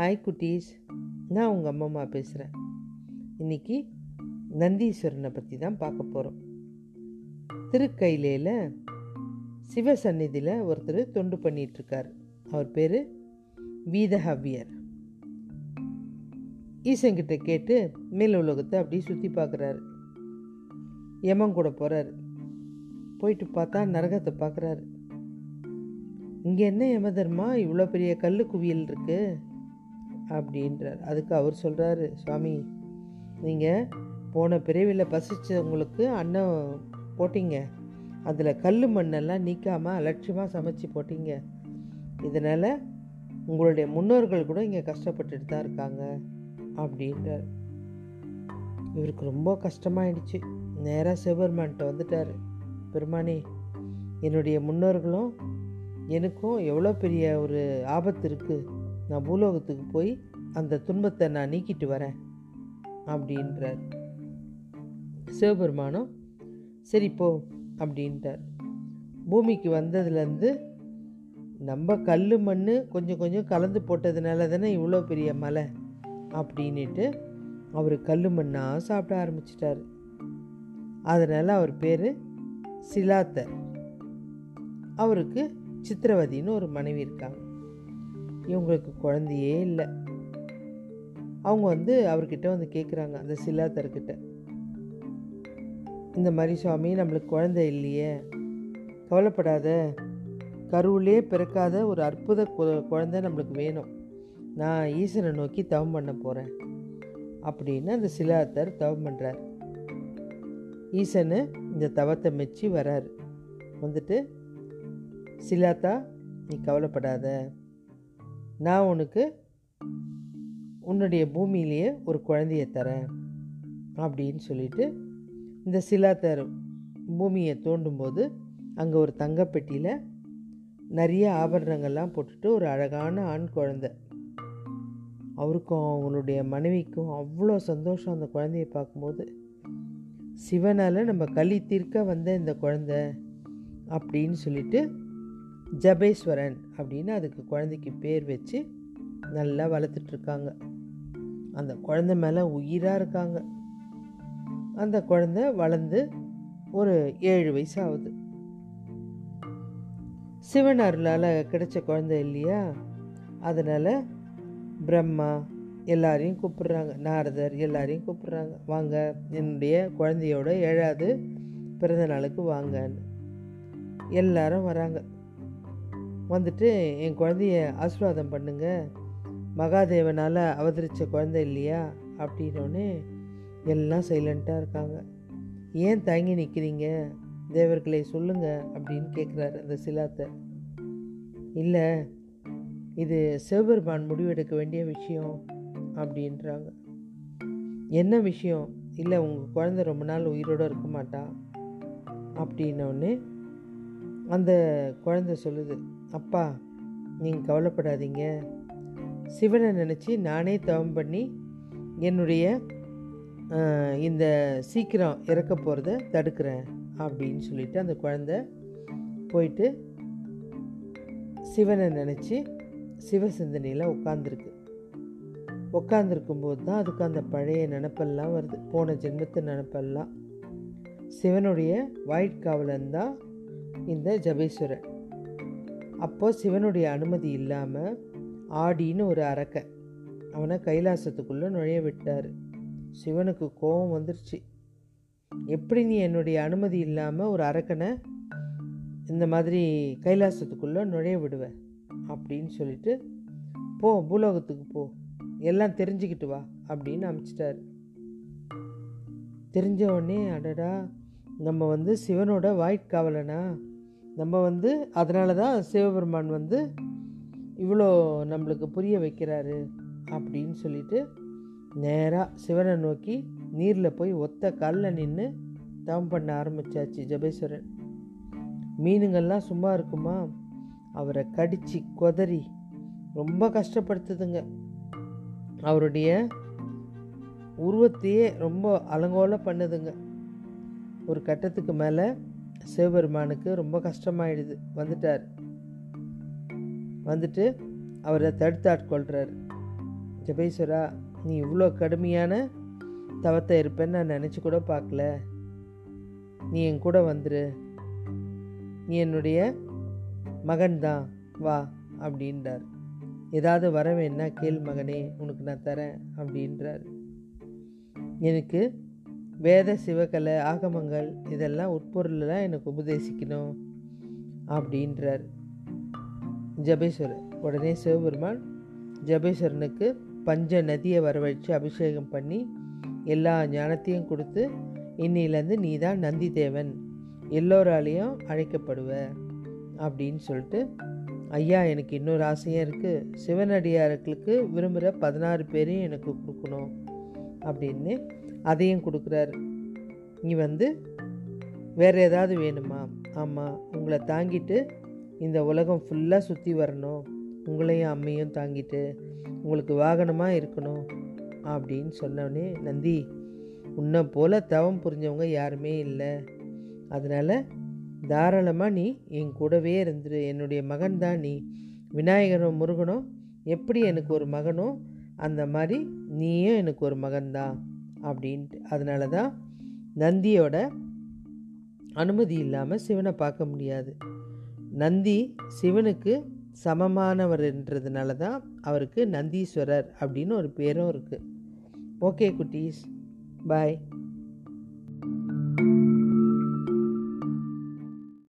Hi குட்டீஸ். நான் உங்கள் அம்மா பேசுகிறேன் இன்னைக்கு நந்தீஸ்வரனை பற்றி தான் பார்க்க போகிறோம் திருக்கையிலையில் சிவசந்நிதியில் ஒருத்தர் தொண்டு பண்ணிகிட்ருக்கார் அவர் பேர் வீதஹவ்யர் ஈசங்கிட்ட கேட்டு மேல் உலகத்தை அப்படியே சுற்றி பார்க்குறாரு. யமன் கூட போகிறாரு போயிட்டு பார்த்தா நரகத்தை பார்க்குறாரு. இங்கே என்ன யமதர்மா இவ்வளோ பெரிய கல் குவியல் இருக்குது அப்படின்றார். அதுக்கு அவர் சொல்கிறாரு சுவாமி நீங்கள் போன பிறவியில் பசிச்சவங்களுக்கு அன்னம் போட்டிங்க. அதில் கல் மண்ணெல்லாம் நீக்காமல் அலட்சியமாக சமைச்சு போட்டிங்க. இதனால் உங்களுடைய முன்னோர்கள் கூட இங்கே கஷ்டப்பட்டுட்டு தான் இருக்காங்க அப்படின்றார். இவருக்கு ரொம்ப கஷ்டமாயிடுச்சு. நேராக சிவபெருமான்கிட்ட வந்துட்டார். பெருமானி என்னுடைய முன்னோர்களும் எனக்கும் எவ்வளோ பெரிய ஒரு ஆபத்து இருக்குது நான் பூலோகத்துக்கு போய் அந்த துன்பத்தை நான் நீக்கிட்டு வரேன் அப்படின்றார். சிவபெருமானும் சரி போ அப்படின்ட்டார் பூமிக்கு வந்ததுலேருந்து நம்ம கல் மண் கொஞ்சம் கொஞ்சம் கலந்து போட்டதுனால தானே இவ்வளோ பெரிய மலை அப்படின்ட்டு அவர் கல் மண்ணாக சாப்பிட ஆரம்பிச்சிட்டார். அதனால் அவர் பேர் சிலாத்தர். அவருக்கு சித்திரவதின்னு ஒரு மனைவி இருக்காங்க. இவங்களுக்கு குழந்தையே இல்லை. அவங்க வந்து அவர்கிட்ட வந்து கேட்குறாங்க அந்த சிலாத்தர்கிட்ட இந்த மாதிரி சுவாமி நம்மளுக்கு குழந்தை இல்லையே. கவலைப்படாத. கருவிலே பிறக்காத ஒரு அற்புத கு- குழந்தை நம்மளுக்கு வேணும். நான் ஈசனை நோக்கி தவம் பண்ண போகிறேன் அப்படின்னு அந்த சிலாத்தர் தவம் பண்ணுறார் ஈசனு இந்த தவத்தை மெச்சி வராரு. வந்துட்டு சிலாத்தா நீ கவலைப்படாத. நான் உனக்கு உன்னுடைய பூமியிலேயே ஒரு குழந்தைய தரேன் அப்படின்னு சொல்லிட்டு இந்த சிலாத்தர் பூமியை தோண்டும்போது அங்கே ஒரு தங்கப்பெட்டியில் நிறைய ஆபரணங்கள்லாம் போட்டுட்டு ஒரு அழகான ஆண் குழந்தை. அவருக்கும் அவங்களுடைய மனைவிக்கும் அவ்வளோ சந்தோஷம் அந்த குழந்தைய பார்க்கும்போது. சிவனால் நம்ம கலி தீர்க்க வந்த இந்த குழந்தை அப்படின்னு சொல்லிட்டு ஜபேஸ்வரன் அப்படின்னு அதுக்கு குழந்தைக்கு பேர் வச்சு நல்லா வளர்த்துட்ருக்காங்க. அந்த குழந்தை மேலே உயிராக இருக்காங்க. அந்த குழந்தை வளர்ந்து ஒரு ஏழு வயசு ஆகுது சிவன் அருளால் கிடைச்ச குழந்தை இல்லையா? அதனால் பிரம்மா எல்லாரையும் கூப்பிடுறாங்க. நாரதர் எல்லாரையும் கூப்பிடுறாங்க. வாங்க என்னுடைய குழந்தையோட ஏழாவது பிறந்த நாளுக்கு வாங்கன்னு. எல்லாரும் வராங்க. வந்துட்டு என் குழந்தைய ஆசீர்வாதம் பண்ணுங்க. மகாதேவனால் அவதரித்த குழந்தை இல்லையா? அப்படின்னோடனே எல்லாம் சைலண்ட்டாக இருக்காங்க. ஏன் தங்கி நிற்கிறீங்க தேவர்களை சொல்லுங்கள் அப்படின்னு கேட்குறாரு அந்த சிலாத்தை. இல்லை இது சிவபெருமான் முடிவெடுக்க வேண்டிய விஷயம் அப்படின்றாங்க. என்ன விஷயம்? இல்லை உங்கள் குழந்தை ரொம்ப நாள் உயிரோடு இருக்க மாட்டா? அப்படின்னோடனே அந்த குழந்தை சொல்லுது. அப்பா நீங்கள் கவலைப்படாதீங்க. சிவனை நினச்சி நானே தவம் பண்ணி என்னுடைய இந்த சீக்கிரம் இறக்க போகிறத தடுக்கிறேன் அப்படின்னு சொல்லிட்டு அந்த குழந்தை போயிட்டு சிவனை நினச்சி சிவசிந்தனையில் உட்காந்துருக்கு உட்காந்துருக்கும்போது தான் அதுக்கு அந்த பழைய நினப்பெல்லாம் வருது. போன ஜென்மத்து நினப்பெல்லாம். சிவனுடைய வாய்க்காவலன் தான் இந்த ஜபேஸ்வரன். அப்போ சிவனுடைய அனுமதி இல்லாமல் ஆடின்னு ஒரு அரக்கை அவனை கைலாசத்துக்குள்ளே நுழைய விட்டார். சிவனுக்கு கோபம் வந்துருச்சு. எப்படி நீ என்னுடைய அனுமதி இல்லாமல் ஒரு அரக்கனை இந்த மாதிரி கைலாசத்துக்குள்ளே நுழைய விடுவ? அப்படின்னு சொல்லிட்டு போ பூலோகத்துக்கு போ. எல்லாம் தெரிஞ்சுக்கிட்டு வா அப்படின்னு அனுப்பிச்சிட்டாரு தெரிஞ்ச உடனே அடடா நம்ம வந்து சிவனோட வாய்க்காவலனா? நம்ம வந்து அதனால தான் சிவபெருமான் வந்து இவ்வளோ நம்மளுக்கு புரிய வைக்கிறாரு அப்படின்னு சொல்லிட்டு நேராக சிவனை நோக்கி நீரில் போய் ஒத்த காலில் நின்று தவம் பண்ண ஆரம்பிச்சாச்சு ஜபேஸ்வரன் மீனுங்கள்லாம் சும்மா இருக்குமா? அவரை கடித்து கொதறி ரொம்ப கஷ்டப்படுத்துதுங்க. அவருடைய உருவத்தையே ரொம்ப அலங்கோல பண்ணுதுங்க. ஒரு கட்டத்துக்கு மேலே சிவபெருமானுக்கு ரொம்ப கஷ்டமாயிடுது. வந்துட்டார். வந்துட்டு அவரை தடுத்து ஆட்கொள்கிறார் ஜபேஸ்வரா நீ இவ்வளோ கடுமையான தவத்தை இருப்பேன்னு நான் நினச்சி கூட பார்க்கல. நீ என் கூட வந்துரு. நீ என்னுடைய மகன்தான் வா அப்படின்றார். ஏதாவது வர வேணா கேள் மகனே உனக்கு நான் தரேன் அப்படின்றார். எனக்கு வேத சிவகலை ஆகமங்கள் இதெல்லாம் உட்பொருளெலாம் எனக்கு உபதேசிக்கணும் அப்படின்றார். ஜபேஸ்வரர். உடனே சிவபெருமான் ஜபேஸ்வரனுக்கு பஞ்ச நதியை வரவழைச்சு அபிஷேகம் பண்ணி எல்லா ஞானத்தையும் கொடுத்து இன்னிலேருந்து நீ தான் நந்தி தேவன் எல்லோராலையும் அழைக்கப்படுவ. அப்படின்னு சொல்லிட்டு ஐயா எனக்கு இன்னொரு ஆசையும் இருக்குது சிவனடியார்களுக்கு விரும்புகிற பதினாறு பேரையும் எனக்கு கொடுக்கணும். அப்படின்னு அதையும் கொடுக்குறாரு. நீ வந்து வேறு ஏதாவது வேணுமா? ஆமாம் உங்களை தாங்கிட்டு இந்த உலகம் ஃபுல்லாக சுற்றி வரணும். உங்களையும் அம்மையும் தாங்கிட்டு உங்களுக்கு வாகனமாக இருக்கணும் அப்படின்னு சொன்னோடனே நந்தி உன்னை போல் தவம் புரிஞ்சவங்க யாருமே இல்லை. அதனால் தாராளமாக நீ என் கூடவே இருந்துரு. என்னுடைய மகன் தான் நீ. விநாயகனும் முருகனும் எப்படி எனக்கு ஒரு மகனோ அந்த மாதிரி நீயும் எனக்கு ஒரு மகன்தான் அப்படின்ட்டு. அதனால தான் நந்தியோட அனுமதி இல்லாமல் சிவனை பார்க்க முடியாது. நந்தி சிவனுக்கு சமமானவர்ன்றதுனால தான் அவருக்கு நந்தீஸ்வரர் அப்படின்னு ஒரு பேரும் இருக்குது ஓகே குட்டீஸ். பாய்